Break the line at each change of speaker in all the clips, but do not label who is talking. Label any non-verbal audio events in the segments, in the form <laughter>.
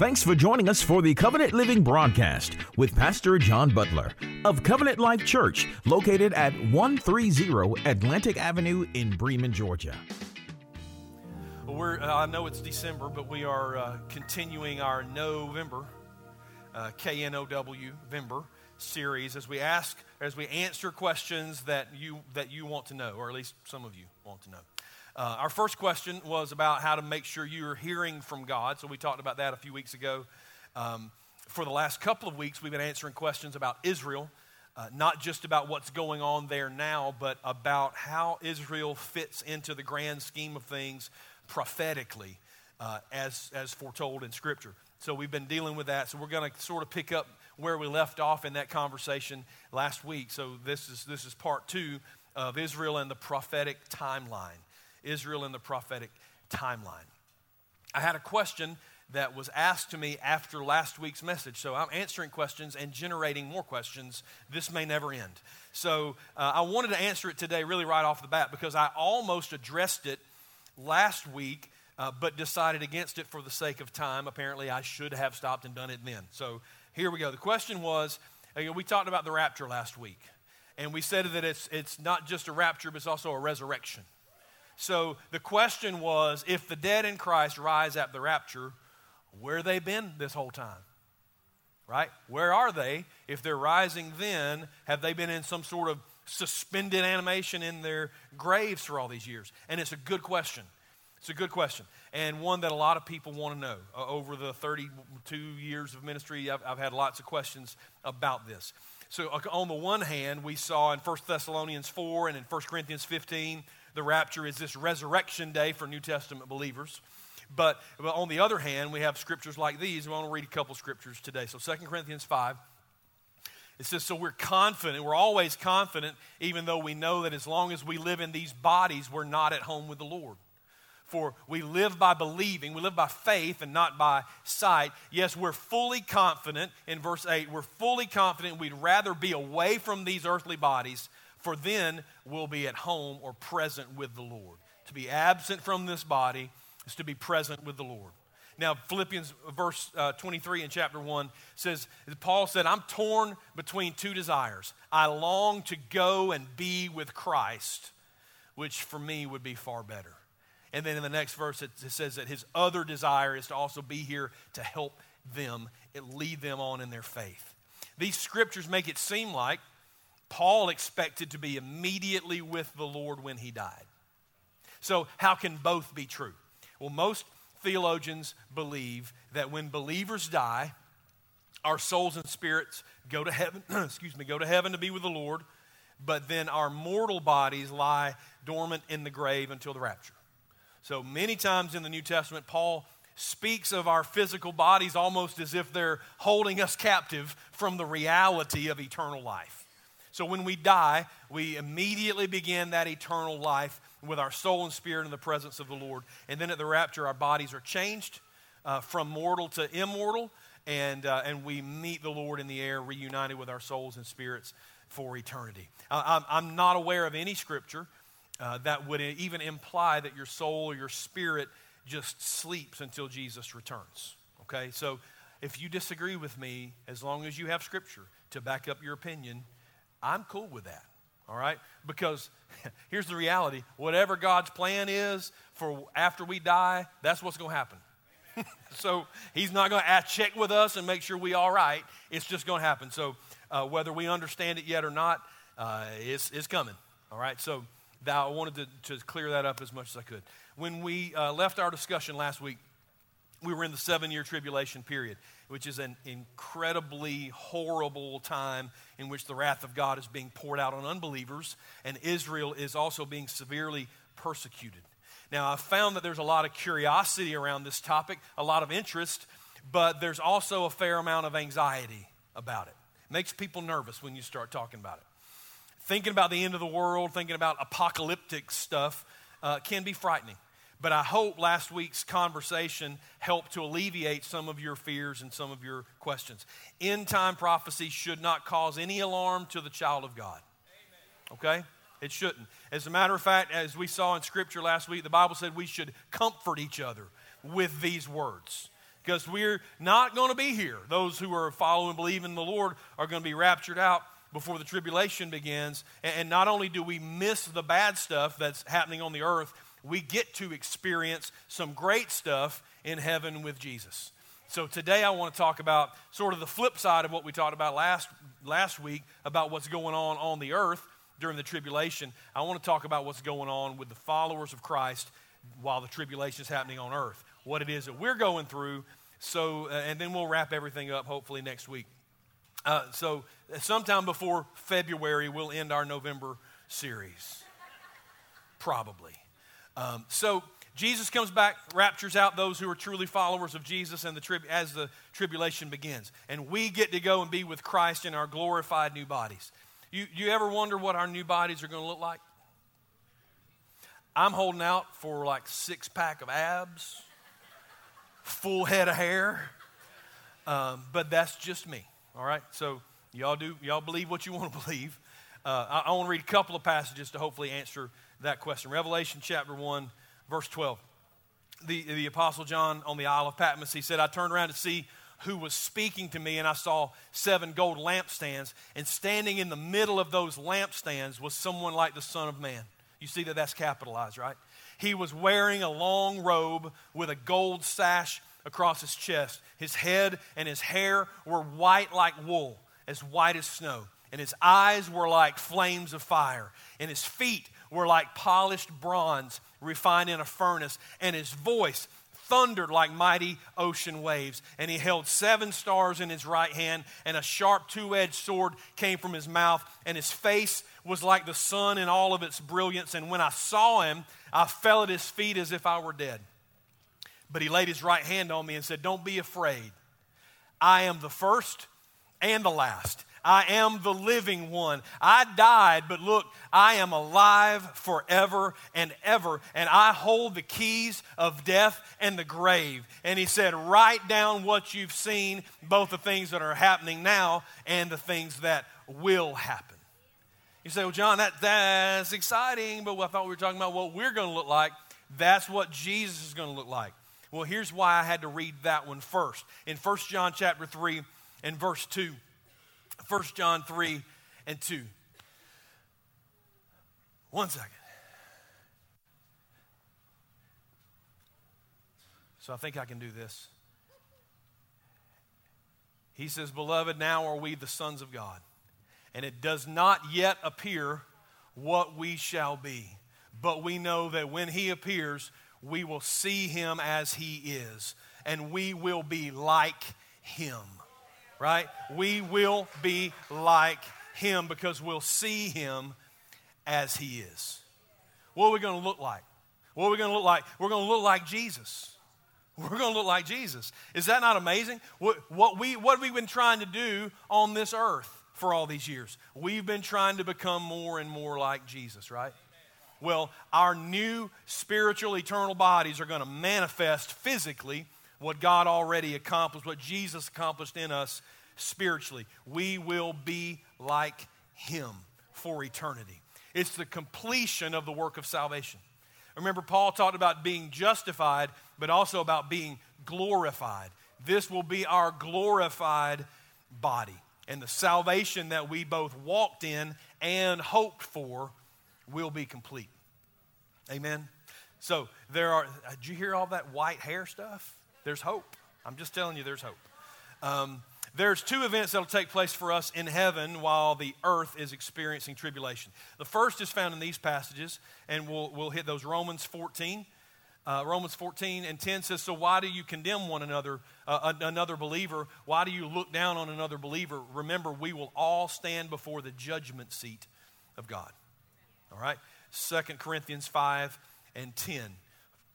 Thanks for joining us for the Covenant Living broadcast with Pastor John Butler of Covenant Life Church, located at 130 Atlantic Avenue in Bremen, Georgia.
We're, uh, I know it's December, but we are uh, continuing our Know-vember, uh, K N O W, Know-vember series as we ask, as we answer questions that you, that you want to know, or at least some of you want to know. Uh, our first question was about how to make sure you're hearing from God. So we talked about that a few weeks ago. Um, for the last couple of weeks, we've been answering questions about Israel, uh, not just about what's going on there now, but about how Israel fits into the grand scheme of things prophetically uh, as, as foretold in Scripture. So we've been dealing with that. So we're going to sort of pick up where we left off in that conversation last week. So this is, this is part two of Israel and the prophetic timeline. Israel in the prophetic timeline. I had a question that was asked to me after last week's message. So I'm answering questions and generating more questions. This may never end. So uh, I wanted to answer it today, really right off the bat, because I almost addressed it last week, uh, but decided against it for the sake of time. Apparently, I should have stopped and done it then. So here we go. The question was uh, we talked about the rapture last week, and we said that it's, it's not just a rapture, but it's also a resurrection. So the question was if the dead in Christ rise at the rapture, where have they been this whole time? Right? Where are they? If they're rising then, have they been in some sort of suspended animation in their graves for all these years? And it's a good question. It's a good question, and one that a lot of people want to know. Uh, over the 32 years of ministry, I've, I've had lots of questions about this. So, uh, on the one hand, we saw in 1 Thessalonians 4 and in 1 Corinthians 15 the rapture is this resurrection day for New Testament believers. But, but on the other hand, we have scriptures like these. We want to read a couple scriptures today. So 2 Corinthians 5. It says, So we're confident, we're always confident, even though we know that as long as we live in these bodies, we're not at home with the Lord. For we live by believing, we live by faith and not by sight. Yes, we're fully confident, in verse 8, we're fully confident we'd rather be away from these earthly bodies for then we'll be at home or present with the Lord. To be absent from this body is to be present with the Lord. Now, Philippians verse uh, 23 in chapter 1 says, Paul said, I'm torn between two desires. I long to go and be with Christ, which for me would be far better. And then in the next verse, it, says that his other desire is to also be here to help them, lead them on in their faith. These scriptures make it seem like Paul expected to be immediately with the Lord when he died. So, how can both be true? Well, most theologians believe that when believers die, our souls and spirits go to heaven, <clears throat> excuse me, go to heaven to be with the Lord, but then our mortal bodies lie dormant in the grave until the rapture. So many times in the New Testament, Paul speaks of our physical bodies almost as if they're holding us captive from the reality of eternal life. So when we die, we immediately begin that eternal life with our soul and spirit in the presence of the Lord. And then at the rapture, our bodies are changed uh, from mortal to immortal, and, uh, and we meet the Lord in the air, reunited with our souls and spirits for eternity. I'm, I'm, not aware of any scripture uh, that would even imply that your soul or your spirit just sleeps until Jesus returns. Okay, so if you disagree with me, as long as you have scripture to back up your opinion, I'm cool with that. All right? Because <laughs> here's the reality whatever God's plan is for after we die, that's what's going to happen. <laughs> so he's not going to check with us and make sure we all right. It's just going to happen. So uh, whether we understand it yet or not, uh, it's, it's coming. All right? So that, I wanted to, to clear that up as much as I could. When we uh, left our discussion last week, we were in the seven year tribulation period which is an incredibly horrible time in which the wrath of God is being poured out on unbelievers, and Israel is also being severely persecuted. Now, I've found that there's a lot of curiosity around this topic, a lot of interest, but there's also a fair amount of anxiety about it. it makes people nervous when you start talking about it. thinking about the end of the world, thinking about apocalyptic stuff uh, can be frightening. But I hope last week's conversation helped to alleviate some of your fears and some of your questions. End time prophecy should not cause any alarm to the child of God. Okay? It shouldn't. As a matter of fact, as we saw in Scripture last week, the Bible said we should comfort each other with these words. Because we're not going to be here. Those who are following and believing the Lord are going to be raptured out before the tribulation begins. And not only do we miss the bad stuff that's happening on the earth, we get to experience some great stuff in heaven with Jesus. So today I want to talk about sort of the flip side of what we talked about last, last week about what's going on on the earth during the tribulation. I want to talk about what's going on with the followers of Christ while the tribulation is happening on earth. What it is that we're going through. So, uh, and then we'll wrap everything up hopefully next week. Uh, so, sometime before February, we'll end our Know-vember series. Probably. Um, so Jesus comes back, raptures out those who are truly followers of Jesus and the as the tribulation begins. And we get to go and be with Christ in our glorified new bodies. You, you ever wonder what our new bodies are going to look like? I'm holding out for like six pack of abs, full head of hair, um, but that's just me. All right, so y'all do y'all believe what you want to <laughs> believe. Uh, I, I want to read a couple of passages to hopefully answer that question. Revelation chapter 1, verse 12. The, the Apostle John on the Isle of Patmos, he said, I turned around to see who was speaking to me, and I saw seven gold lampstands. And standing in the middle of those lampstands was someone like the Son of Man. You see that that's capitalized, right? He was wearing a long robe with a gold sash across his chest. His head and his hair were white like wool, as white as snow. And his eyes were like flames of fire. And his feet were like polished bronze refined in a furnace, and his voice thundered like mighty ocean waves. And he held seven stars in his right hand, and a sharp two edged sword came from his mouth, and his face was like the sun in all of its brilliance. And when I saw him, I fell at his feet as if I were dead. But he laid his right hand on me and said, Don't be afraid. I am the first and the last. I am the living one. I died, but look, I am alive forever and ever, and I hold the keys of death and the grave. And he said, Write down what you've seen, both the things that are happening now and the things that will happen. You say, Well, John, that, that's exciting, but I thought we were talking about what we're going to look like. That's what Jesus is going to look like. Well, here's why I had to read that one first. In 1 John chapter 3 and verse 2. 1 John 3 and 2. One second. So I think I can do this. He says, Beloved, now are we the sons of God, and it does not yet appear what we shall be. But we know that when He appears, we will see Him as He is, and we will be like Him right? We will be like him because we'll see him as he is. What are we going to look like? What are we going to look like? We're going to look like Jesus. We're going to look like Jesus. Is that not amazing? What, what, we, what have we been trying to do on this earth for all these years? We've been trying to become more and more like Jesus, right? Well, our new spiritual, eternal bodies are going to manifest physically what God already accomplished, what Jesus accomplished in us spiritually. We will be like Him for eternity. It's the completion of the work of salvation. Remember, Paul talked about being justified, but also about being glorified. This will be our glorified body. And the salvation that we both walked in and hoped for will be complete. Amen. So there are, did you hear all that white hair stuff? There's hope. I'm just telling you, there's hope. Um, there's two events that'll take place for us in heaven while the earth is experiencing tribulation. The first is found in these passages, and we'll, we'll hit those. Romans 14. Uh, Romans 14 and 10 says, So why do you condemn one another, uh, another believer? Why do you look down on another believer? Remember, we will all stand before the judgment seat of God. All right? 2 Corinthians 5 and 10.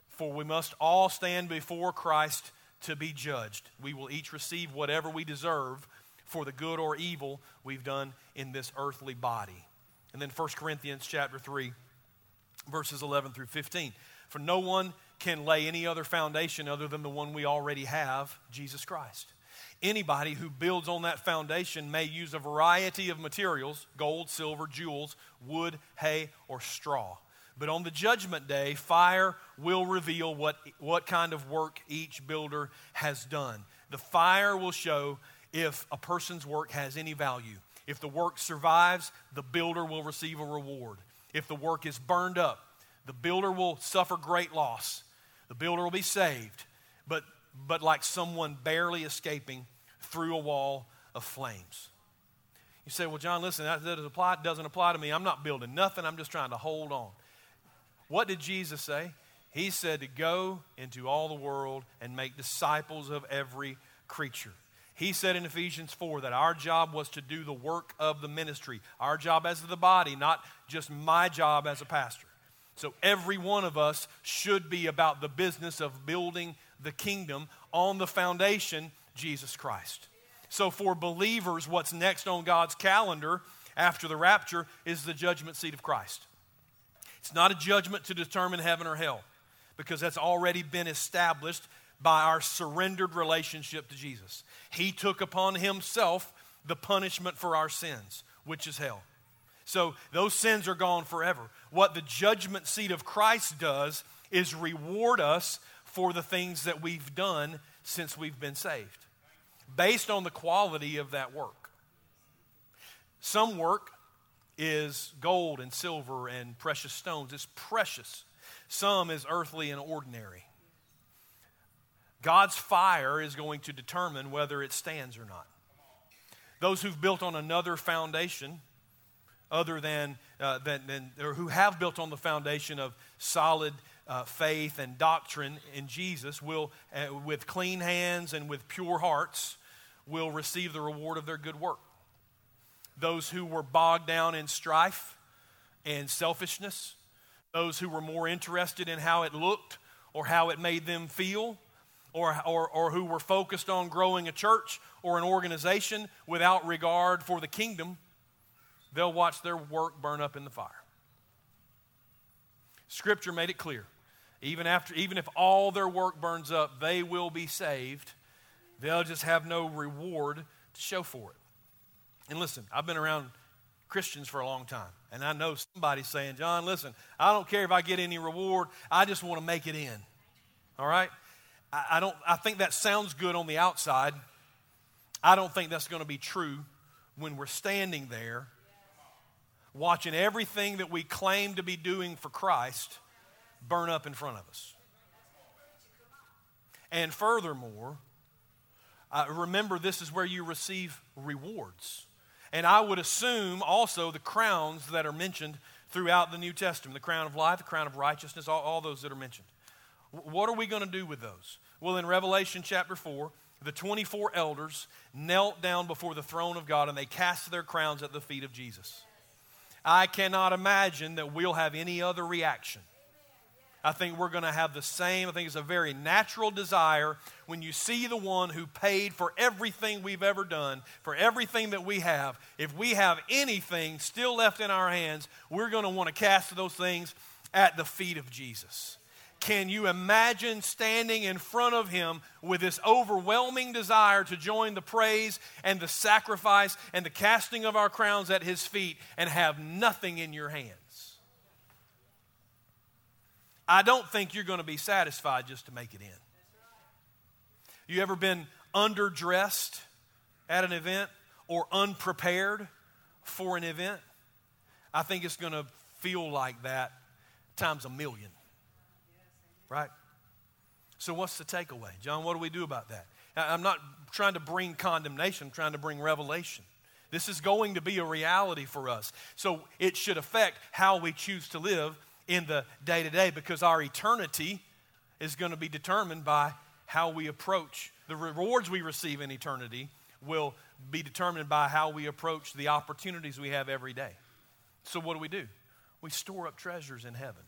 For we must all stand before Christ to be judged. We will each receive whatever we deserve for the good or evil we've done in this earthly body. And then 1 Corinthians chapter 3, verses 11 through 15. For no one can lay any other foundation other than the one we already have, Jesus Christ. Anybody who builds on that foundation may use a variety of materials gold, silver, jewels, wood, hay, or straw. But on the judgment day, fire will reveal what, what kind of work each builder has done. The fire will show if a person's work has any value. If the work survives, the builder will receive a reward. If the work is burned up, the builder will suffer great loss. The builder will be saved, but, but like someone barely escaping through a wall of flames. You say, Well, John, listen, that doesn't apply, doesn't apply to me. I'm not building nothing, I'm just trying to hold on. What did Jesus say? He said to go into all the world and make disciples of every creature. He said in Ephesians 4 that our job was to do the work of the ministry, our job as the body, not just my job as a pastor. So every one of us should be about the business of building the kingdom on the foundation, Jesus Christ. So for believers, what's next on God's calendar after the rapture is the judgment seat of Christ. It's not a judgment to determine heaven or hell because that's already been established by our surrendered relationship to Jesus. He took upon himself the punishment for our sins, which is hell. So those sins are gone forever. What the judgment seat of Christ does is reward us for the things that we've done since we've been saved, based on the quality of that work. Some work is gold and silver and precious stones, it's precious. Some is earthly and ordinary. God's fire is going to determine whether it stands or not. Those who've built on another foundation, other than, uh, than, than, or who have built on the foundation of solid uh, faith and doctrine in Jesus will, uh, with clean hands and with pure hearts, will receive the reward of their good work. Those who were bogged down in strife and selfishness, those who were more interested in how it looked or how it made them feel, or, or, or who were focused on growing a church or an organization without regard for the kingdom they'll watch their work burn up in the fire. Scripture made it clear. Even, after, even if all their work burns up, they will be saved. They'll just have no reward to show for it. And listen, I've been around Christians for a long time, and I know somebody saying, John, listen, I don't care if I get any reward, I just want to make it in. All right? I, I don't, I think that sounds good on the outside. I don't think that's going to be true when we're standing there watching everything that we claim to be doing for Christ burn up in front of us. And furthermore, uh, remember this is where you receive rewards. And I would assume also the crowns that are mentioned throughout the New Testament the crown of life, the crown of righteousness, all, all those that are mentioned. What are we going to do with those? Well, in Revelation chapter 4, the 24 elders knelt down before the throne of God and they cast their crowns at the feet of Jesus. I cannot imagine that we'll have any other reaction. I think we're going to have the same. I think it's a very natural desire when you see the one who paid for everything we've ever done, for everything that we have. If we have anything still left in our hands, we're going to want to cast those things at the feet of Jesus. Can you imagine standing in front of him with this overwhelming desire to join the praise and the sacrifice and the casting of our crowns at his feet and have nothing in your hands? I don't think you're going to be satisfied just to make it in. You ever been underdressed at an event or unprepared for an event? I think it's going to feel like that times a million right? So, what's the takeaway? John, what do we do about that? I'm not trying to bring condemnation, I'm trying to bring revelation. This is going to be a reality for us. So, it should affect how we choose to live in the day to day because our eternity is going to be determined by how we approach the rewards we receive in eternity will be determined by how we approach the opportunities we have every day. So, what do we do? We store up treasures in heaven.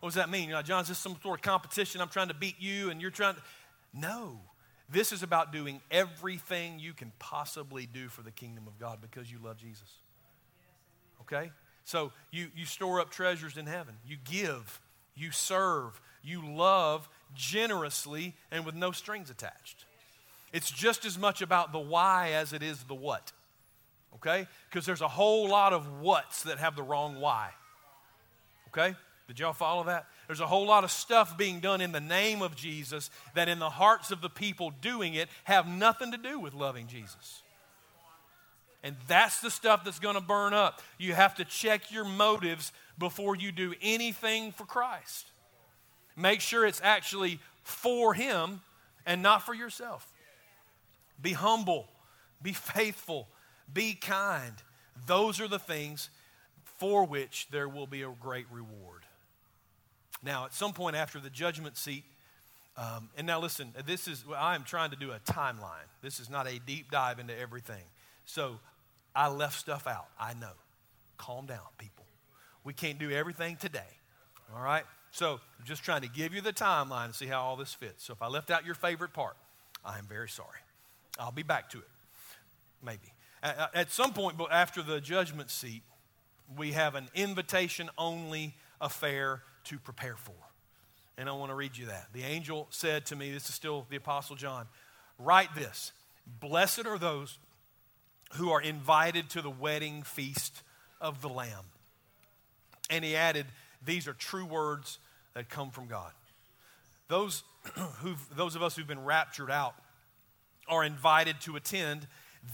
What does that mean? You know, John, is this some sort of competition? I'm trying to beat you and you're trying to. No. This is about doing everything you can possibly do for the kingdom of God because you love Jesus. Okay? So you, you store up treasures in heaven. You give, you serve, you love generously and with no strings attached. It's just as much about the why as it is the what. Okay? Because there's a whole lot of whats that have the wrong why. Okay? Did y'all follow that? There's a whole lot of stuff being done in the name of Jesus that in the hearts of the people doing it have nothing to do with loving Jesus. And that's the stuff that's going to burn up. You have to check your motives before you do anything for Christ. Make sure it's actually for Him and not for yourself. Be humble, be faithful, be kind. Those are the things for which there will be a great reward. Now, at some point after the judgment seat, um, and now listen, this is, I am trying to do a timeline. This is not a deep dive into everything. So I left stuff out. I know. Calm down, people. We can't do everything today. All right? So I'm just trying to give you the timeline and see how all this fits. So if I left out your favorite part, I am very sorry. I'll be back to it. Maybe. At some point after the judgment seat, we have an invitation only affair to prepare for. And I want to read you that. The angel said to me, this is still the Apostle John, write this Blessed are those who are invited to the wedding feast of the Lamb. And he added, These are true words that come from God. Those, <clears throat> who those of us who've been raptured out are invited to attend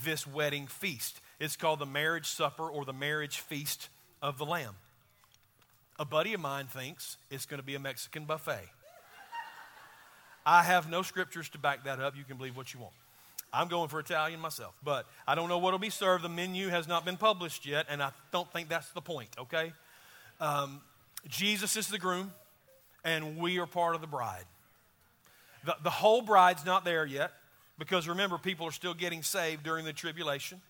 this wedding feast. It's called the marriage supper or the marriage feast of the Lamb. A buddy of mine thinks it's going to be a Mexican buffet. I have no scriptures to back that up. You can believe what you want. I'm going for Italian myself, but I don't know what will be served. The menu has not been published yet, and I don't think that's the point, okay? Um, Jesus is the groom, and we are part of the bride. The, the whole bride's not there yet, because remember, people are still getting saved during the tribulation,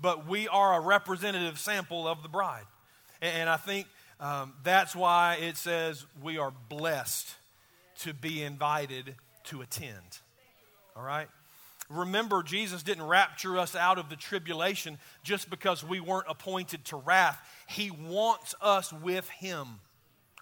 but we are a representative sample of the bride. And, and I think um, that's why it says we are blessed to be invited to attend. All right? Remember, Jesus didn't rapture us out of the tribulation just because we weren't appointed to wrath. He wants us with Him.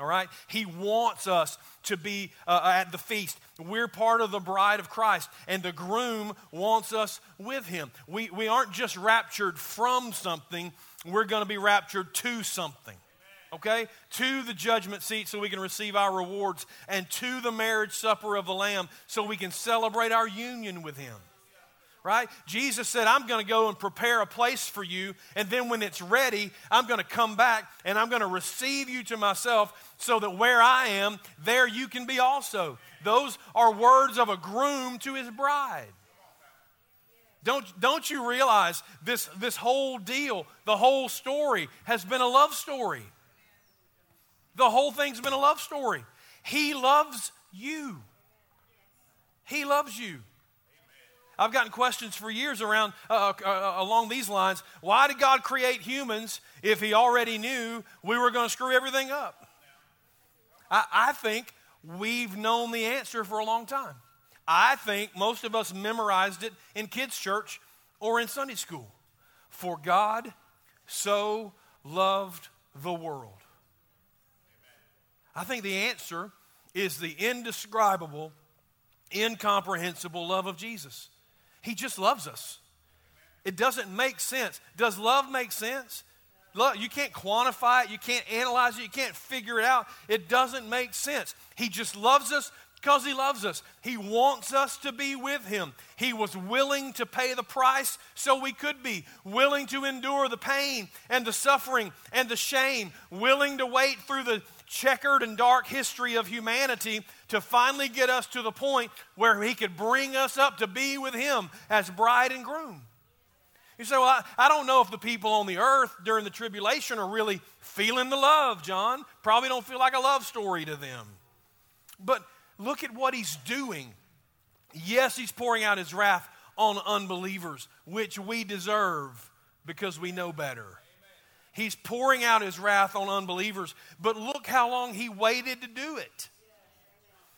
All right? He wants us to be uh, at the feast. We're part of the bride of Christ, and the groom wants us with him. We, we aren't just raptured from something, we're going to be raptured to something. Okay? To the judgment seat so we can receive our rewards, and to the marriage supper of the Lamb so we can celebrate our union with him right? Jesus said, I'm going to go and prepare a place for you, and then when it's ready, I'm going to come back and I'm going to receive you to myself so that where I am, there you can be also. Those are words of a groom to his bride. Don't, don't you realize this, this whole deal, the whole story, has been a love story? The whole thing's been a love story. He loves you. He loves you. I've gotten questions for years around uh, uh, uh, along these lines. Why did God create humans if He already knew we were going to screw everything up? I, I think we've known the answer for a long time. I think most of us memorized it in kids' church or in Sunday school. For God so loved the world. I think the answer is the indescribable, incomprehensible love of Jesus. He just loves us. It doesn't make sense. Does love make sense? Love, you can't quantify it, you can't analyze it, you can't figure it out. It doesn't make sense. He just loves us because He loves us. He wants us to be with Him. He was willing to pay the price so we could be, willing to endure the pain and the suffering and the shame, willing to wait through the checkered and dark history of humanity to finally get us to the point where He could bring us up to be with Him as bride and groom. You say, Well, I, I, don't know if the people on the earth during the tribulation are really feeling the love, John. Probably don't feel like a love story to them. But look at what He's doing. Yes, He's pouring out His wrath on unbelievers, which we deserve because we know better. He's pouring out his wrath on unbelievers. But look how long he waited to do it.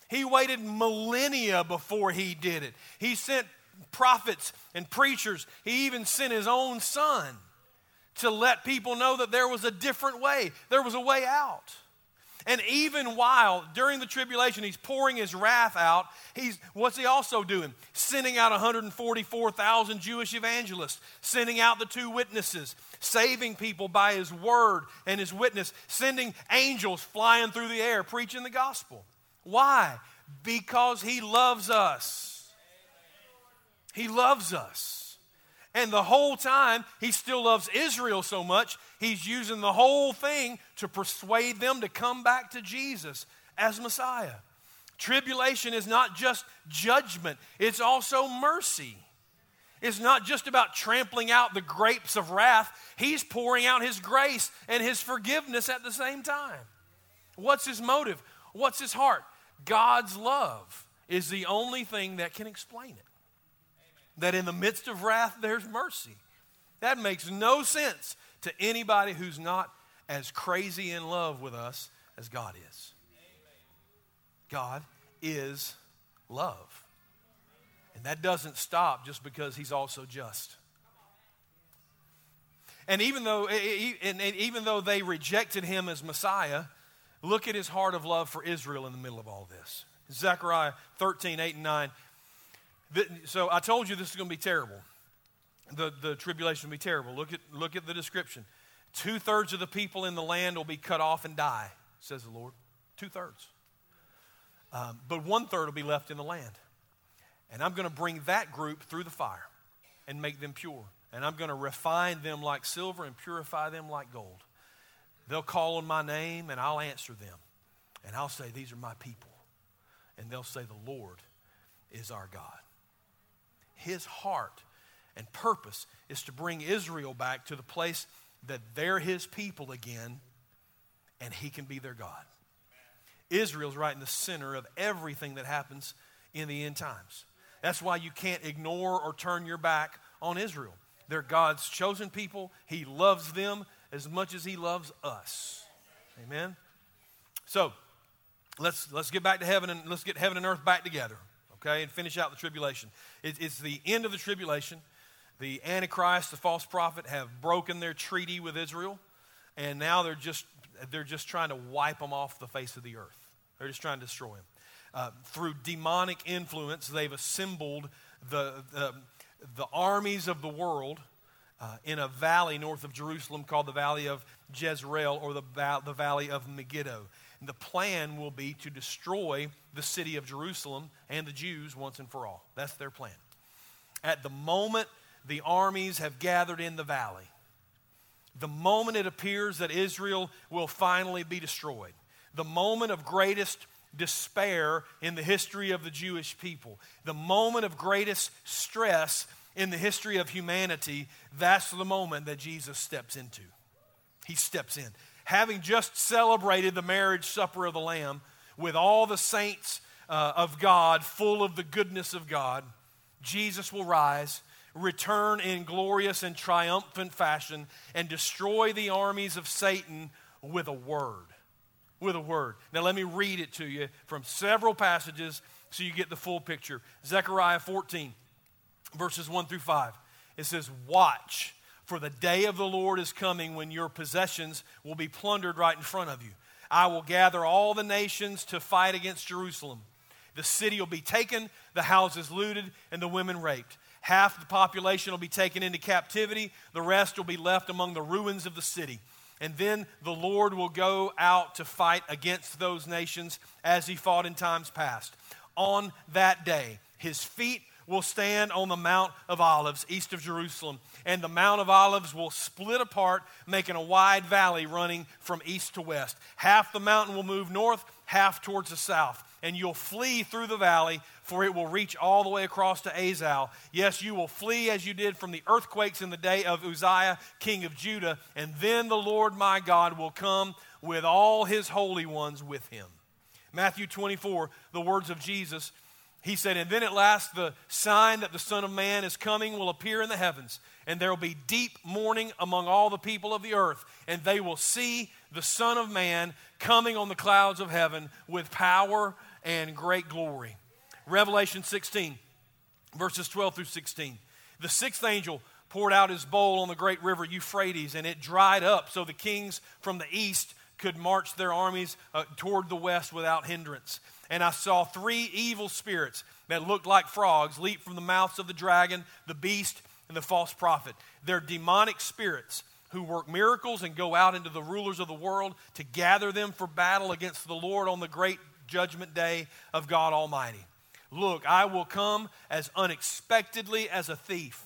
He waited millennia before he did it. He sent prophets and preachers. He even sent his own son to let people know that there was a different way, there was a way out. And even while during the tribulation he's pouring his wrath out, he's what's he also doing? Sending out 144,000 Jewish evangelists, sending out the two witnesses, saving people by his word and his witness, sending angels flying through the air preaching the gospel. Why? Because he loves us. He loves us. And the whole time, he still loves Israel so much, he's using the whole thing to persuade them to come back to Jesus as Messiah. Tribulation is not just judgment, it's also mercy. It's not just about trampling out the grapes of wrath, he's pouring out his grace and his forgiveness at the same time. What's his motive? What's his heart? God's love is the only thing that can explain it that in the midst of wrath, there's mercy. That makes no sense to anybody who's not as crazy in love with us as God is. God is love. And that doesn't stop just because He's also just. And even though, and even though they rejected him as Messiah, look at his heart of love for Israel in the middle of all this. Zechariah 13, 8 and 9 so I told you this is going to be terrible. The, the tribulation will be terrible. Look at, look at the description. Two thirds of the people in the land will be cut off and die, says the Lord. Two thirds. Um, but one third will be left in the land. And I'm going to bring that group through the fire and make them pure. And I'm going to refine them like silver and purify them like gold. They'll call on my name and I'll answer them. And I'll say, These are my people. And they'll say, The Lord is our God his heart and purpose is to bring Israel back to the place that they're his people again and he can be their God. Israel's right in the center of everything that happens in the end times. That's why you can't ignore or turn your back on Israel. They're God's chosen people. He loves them as much as he loves us. Amen. So, let's let's get back to heaven and let's get heaven and earth back together okay, and finish out the tribulation. It, it's the end of the tribulation. The Antichrist, the false prophet, have broken their treaty with Israel, and now they're just, they're just trying to wipe them off the face of the earth. They're just trying to destroy them. Uh, through demonic influence, they've assembled the, the, the armies of the world uh, in a valley north of Jerusalem called the Valley of Jezreel or the, the Valley of Megiddo. The plan will be to destroy the city of Jerusalem and the Jews once and for all. That's their plan. At the moment the armies have gathered in the valley, the moment it appears that Israel will finally be destroyed, the moment of greatest despair in the history of the Jewish people, the moment of greatest stress in the history of humanity, that's the moment that Jesus steps into. He steps in having just celebrated the marriage supper of the Lamb with all the saints uh, of God, full of the goodness of God, Jesus will rise, return in glorious and triumphant fashion, and destroy the armies of Satan with a word. With a word. Now, let me read it to you from several passages so you get the full picture. Zechariah 14, verses 1 through 5. It says, Watch for the day of the Lord is coming when your possessions will be plundered right in front of you. I will gather all the nations to fight against Jerusalem. The city will be taken, the houses looted, and the women raped. Half the population will be taken into captivity, the rest will be left among the ruins of the city. And then the Lord will go out to fight against those nations as he fought in times past. On that day, his feet will stand on the Mount of Olives east of Jerusalem, and the Mount of Olives will split apart, making a wide valley running from east to west. Half the mountain will move north, half towards the south, and you'll flee through the valley, for it will reach all the way across to Azal. Yes, you will flee as you did from the earthquakes in the day of Uzziah, king of Judah, and then the Lord my God will come with all his holy ones with him. Matthew 24, the words of Jesus he said, And then at last the sign that the Son of Man is coming will appear in the heavens, and there will be deep mourning among all the people of the earth, and they will see the Son of Man coming on the clouds of heaven with power and great glory. Revelation 16, verses 12 through 16. The sixth angel poured out his bowl on the great river Euphrates, and it dried up so the kings from the east could march their armies uh, toward the west without hindrance. And I saw three evil spirits that looked like frogs leap from the mouths of the dragon, the beast, and the false prophet. They're demonic spirits who work miracles and go out into the rulers of the world to gather them for battle against the Lord on the great judgment day of God Almighty. Look, I will come as unexpectedly as a thief.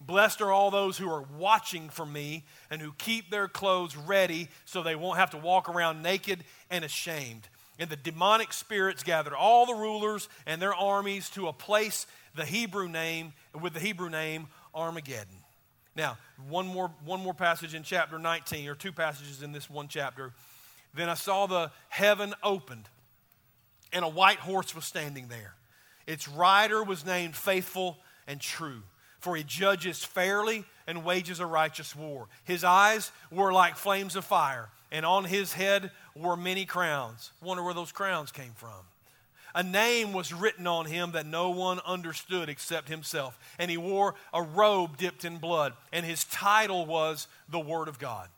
Blessed are all those who are watching for me and who keep their clothes ready so they won't have to walk around naked and ashamed. And the demonic spirits gathered all the rulers and their armies to a place the Hebrew name with the Hebrew name Armageddon. Now, one more, one more passage in chapter 19, or two passages in this one chapter. Then I saw the heaven opened, and a white horse was standing there. Its rider was named Faithful and True for he judges fairly and wages a righteous war. His eyes were like flames of fire, and on his head were many crowns. Wonder where those crowns came from. A name was written on him that no one understood except himself. And he wore a robe dipped in blood, and his title was the Word of God.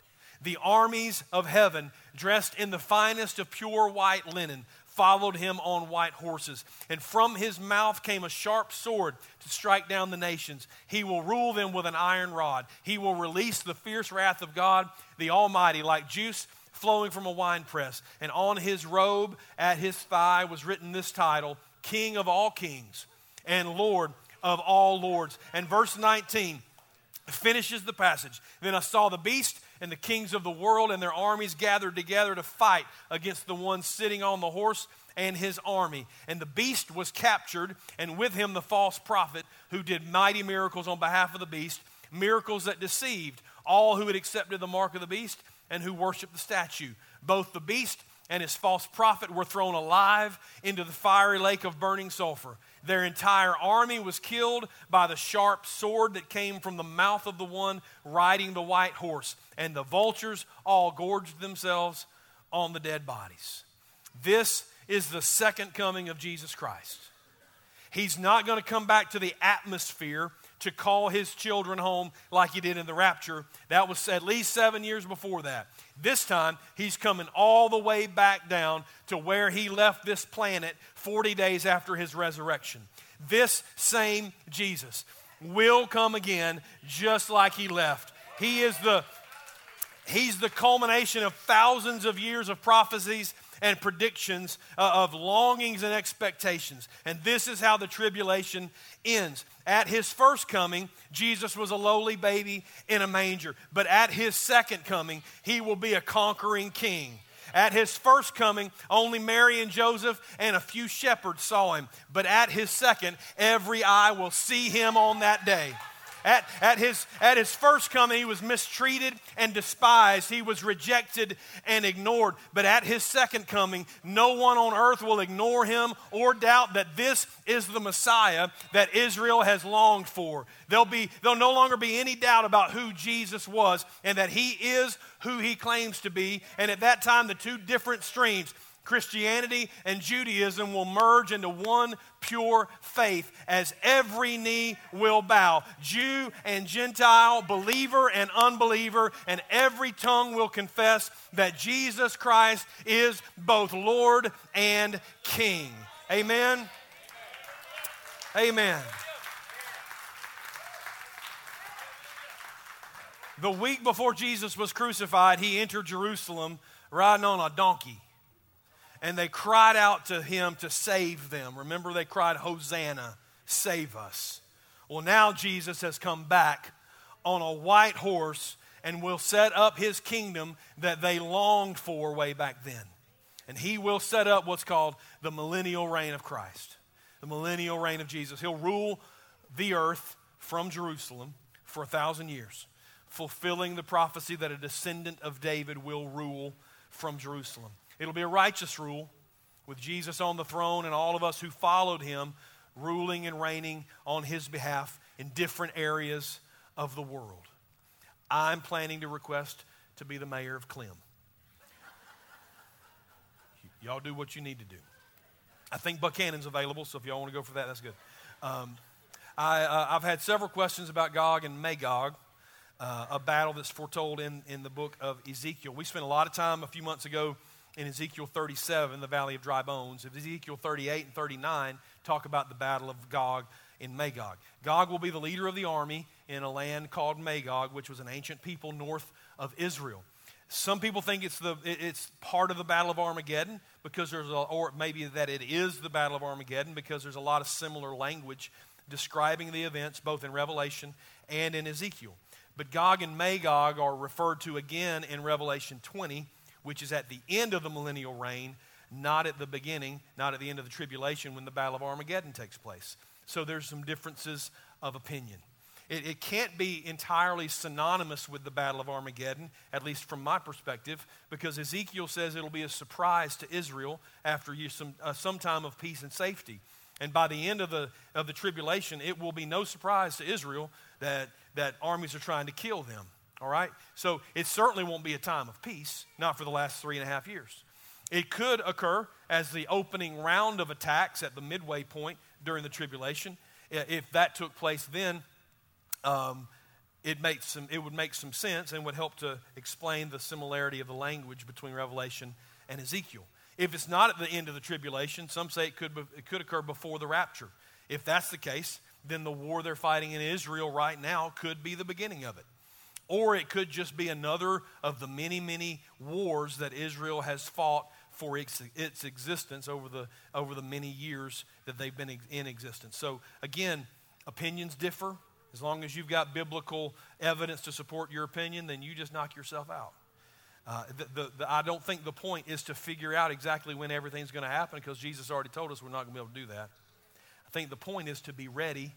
The armies of heaven, dressed in the finest of pure white linen, followed him on white horses. And from his mouth came a sharp sword to strike down the nations. He will rule them with an iron rod. He will release the fierce wrath of God, the Almighty, like juice flowing from a winepress. And on his robe at his thigh was written this title King of all kings and Lord of all lords. And verse 19 finishes the passage. Then I saw the beast and the kings of the world and their armies gathered together to fight against the one sitting on the horse and his army. And the beast was captured, and with him the false prophet who did mighty miracles on behalf of the beast, miracles that deceived all who had accepted the mark of the beast and who worshiped the statue. Both the beast and his false prophet were thrown alive into the fiery lake of burning sulfur. Their entire army was killed by the sharp sword that came from the mouth of the one riding the white horse, and the vultures all gorged themselves on the dead bodies. This is the second coming of Jesus Christ. He's not going to come back to the atmosphere to call his children home like he did in the rapture. That was at least seven years before that. This time, he's coming all the way back down to where he left this planet 40 days after his resurrection. This same Jesus will come again just like he left. He is the He's the culmination of thousands of years of prophecies and predictions uh, of longings and expectations. And this is how the tribulation ends. At his first coming, Jesus was a lowly baby in a manger. But at his second coming, he will be a conquering king. At his first coming, only Mary and Joseph and a few shepherds saw him. But at his second, every eye will see him on that day. At, at, his, at his first coming, he was mistreated and despised. He was rejected and ignored. But at his second coming, no one on earth will ignore him or doubt that this is the Messiah that Israel has longed for. There'll, be, there'll no longer be any doubt about who Jesus was and that he is who he claims to be. And at that time, the two different streams, Christianity and Judaism will merge into one pure faith as every knee will bow Jew and Gentile, believer and unbeliever, and every tongue will confess that Jesus Christ is both Lord and King. Amen. Amen. The week before Jesus was crucified, he entered Jerusalem riding on a donkey and they cried out to him to save them. Remember, they cried, Hosanna, save us. Well, now Jesus has come back on a white horse and will set up his kingdom that they longed for way back then. And he will set up what's called the millennial reign of Christ, the millennial reign of Jesus. He'll rule the earth from Jerusalem for a thousand years, fulfilling the prophecy that a descendant of David will rule from Jerusalem. It'll be a righteous rule with Jesus on the throne and all of us who followed him ruling and reigning on his behalf in different areas of the world. I'm planning to request to be the mayor of Clem. Y'all do what you need to do. I think Buchanan's available, so if y'all want to go for that, that's good. Um, I, uh, I've had several questions about Gog and Magog, uh, a battle that's foretold in, in the book of Ezekiel. We spent a lot of time a few months ago in Ezekiel 37, the Valley of Dry Bones. Ezekiel 38 and 39 talk about the battle of Gog and Magog. Gog will be the leader of the army in a land called Magog, which was an ancient people north of Israel. Some people think it's, the, it's part of the Battle of Armageddon because there's a, or maybe that it is the Battle of Armageddon because there's a lot of similar language describing the events both in Revelation and in Ezekiel. But Gog and Magog are referred to again in Revelation 20 which is at the end of the millennial reign, not at the beginning, not at the end of the tribulation when the Battle of Armageddon takes place. So there's some differences of opinion. It, it, can't be entirely synonymous with the Battle of Armageddon, at least from my perspective, because Ezekiel says it'll be a surprise to Israel after you some, uh, some time of peace and safety. And by the end of the, of the tribulation, it will be no surprise to Israel that, that armies are trying to kill them. All right? So it certainly won't be a time of peace, not for the last three and a half years. It could occur as the opening round of attacks at the midway point during the tribulation. If that took place then, um, it, makes some, it would make some sense and would help to explain the similarity of the language between Revelation and Ezekiel. If it's not at the end of the tribulation, some say it could, it could occur before the rapture. If that's the case, then the war they're fighting in Israel right now could be the beginning of it. Or it could just be another of the many, many wars that Israel has fought for its, its existence over the, over the many years that they've been in existence. So, again, opinions differ. As long as you've got biblical evidence to support your opinion, then you just knock yourself out. Uh, the, the, the, I don't think the point is to figure out exactly when everything's going to happen because Jesus already told us we're not going to be able to do that. I think the point is to be ready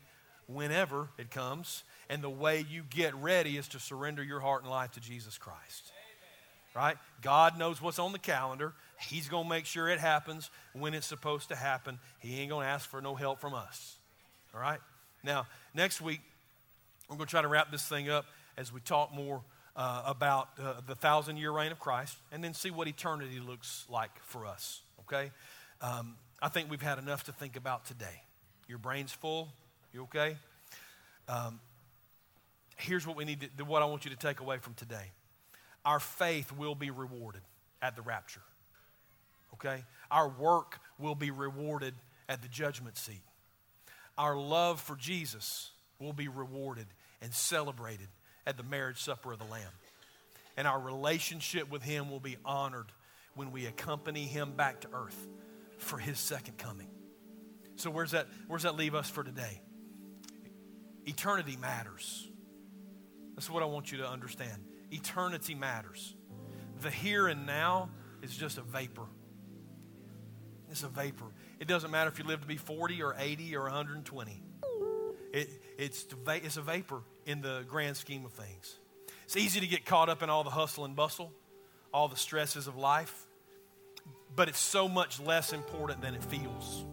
whenever it comes. And the way you get ready is to surrender your heart and life to Jesus Christ. Right? God knows what's on the calendar. He's going to make sure it happens when it's supposed to happen. He ain't going to ask for no help from us. All right? Now, next week, we're going to try to wrap this thing up as we talk more uh, about uh, the thousand year reign of Christ and then see what eternity looks like for us. Okay? Um, I think we've had enough to think about today. Your brain's full. You okay? Um, here's what we need to, what I want you to take away from today. Our faith will be rewarded at the rapture. Okay? Our work will be rewarded at the judgment seat. Our love for Jesus will be rewarded and celebrated at the marriage supper of the Lamb. And our relationship with Him will be honored when we accompany Him back to earth for His second coming. So, where's that, where's that leave us for today? Eternity matters. That's what I want you to understand. Eternity matters. The here and now is just a vapor. It's a vapor. It doesn't matter if you live to be 40 or 80 or 120. It, it's, it's a vapor in the grand scheme of things. It's easy to get caught up in all the hustle and bustle, all the stresses of life, but it's so much less important than it feels.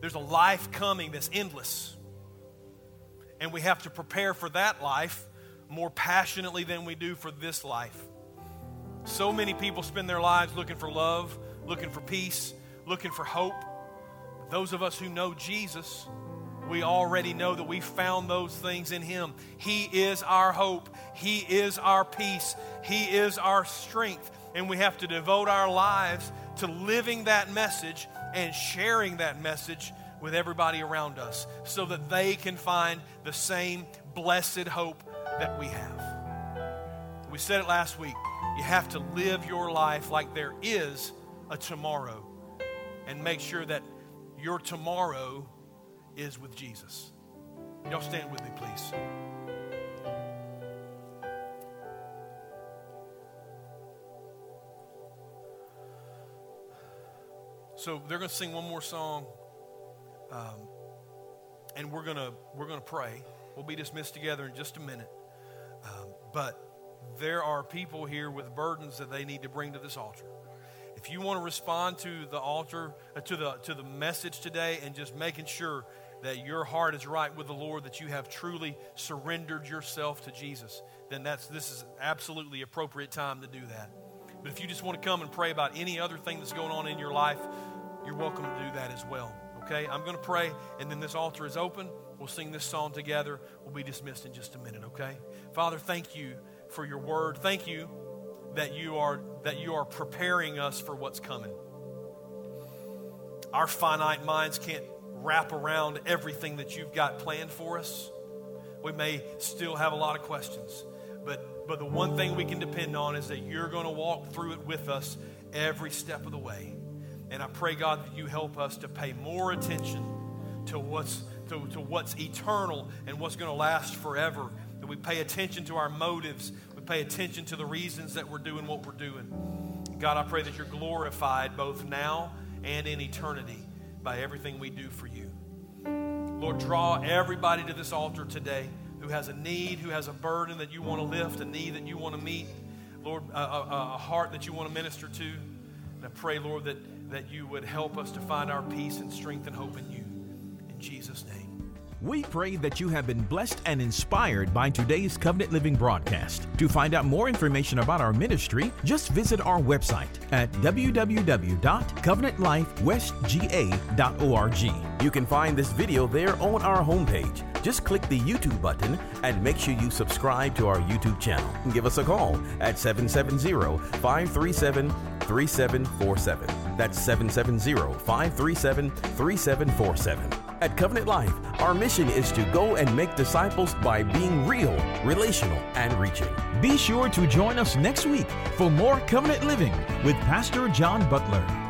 There's a life coming that's endless and we have to prepare for that life more passionately than we do for this life. So many people spend their lives looking for love, looking for peace, looking for hope. But Those of us who know Jesus, we already know that we found those things in Him. He is our hope, He is our peace, He is our strength. And we have to devote our lives to living that message and sharing that message with everybody around us so that they can find the same blessed hope that we have. We said it last week. You have to live your life like there is a tomorrow and make sure that your tomorrow is with Jesus. Y'all stand with me, please. So they're going to sing one more song. Um, and we're to we're to pray. We'll be dismissed together in just a minute. Um, but there are people here with burdens that they need to bring to this altar. If you want to respond to the altar, uh, to the to the message today, and just making sure that your heart is right with the Lord, that you have truly surrendered yourself to Jesus, then that's this is absolutely appropriate time to do that. But if you just want to come and pray about any other thing that's going on in your life, you're welcome to do that as well Okay? I'm going to pray, and then this altar is open. We'll sing this song together. We'll be dismissed in just a minute, okay? Father, thank you for your word. Thank you that you are that you are preparing us for what's coming. Our finite minds can't wrap around everything that you've got planned for us. We may still have a lot of questions, but but the one thing we can depend on is that you're going to walk through it with us every step of the way. And I pray God that you help us to pay more attention to what's to, to what's eternal and what's going to last forever. That we pay attention to our motives. We pay attention to the reasons that we're doing what we're doing. God, I pray that you're glorified both now and in eternity by everything we do for you. Lord, draw everybody to this altar today who has a need, who has a burden that you want to lift, a need that you want to meet. Lord, a, a, a heart that you want to minister to. And I pray, Lord, that, that you would help us to find our peace and strength and hope in you. In Jesus' name.
We pray that you have been blessed and inspired by today's Covenant Living broadcast. To find out more information about our ministry, just visit our website at www.covenantlifewestga.org. You can find this video there on our homepage. Just click the YouTube button and make sure you subscribe to our YouTube channel. Give us a call at 770 537 3747. That's 770 537 3747. At Covenant Life, our mission is to go and make disciples by being real, relational, and reaching. Be sure to join us next week for more Covenant Living with Pastor John Butler.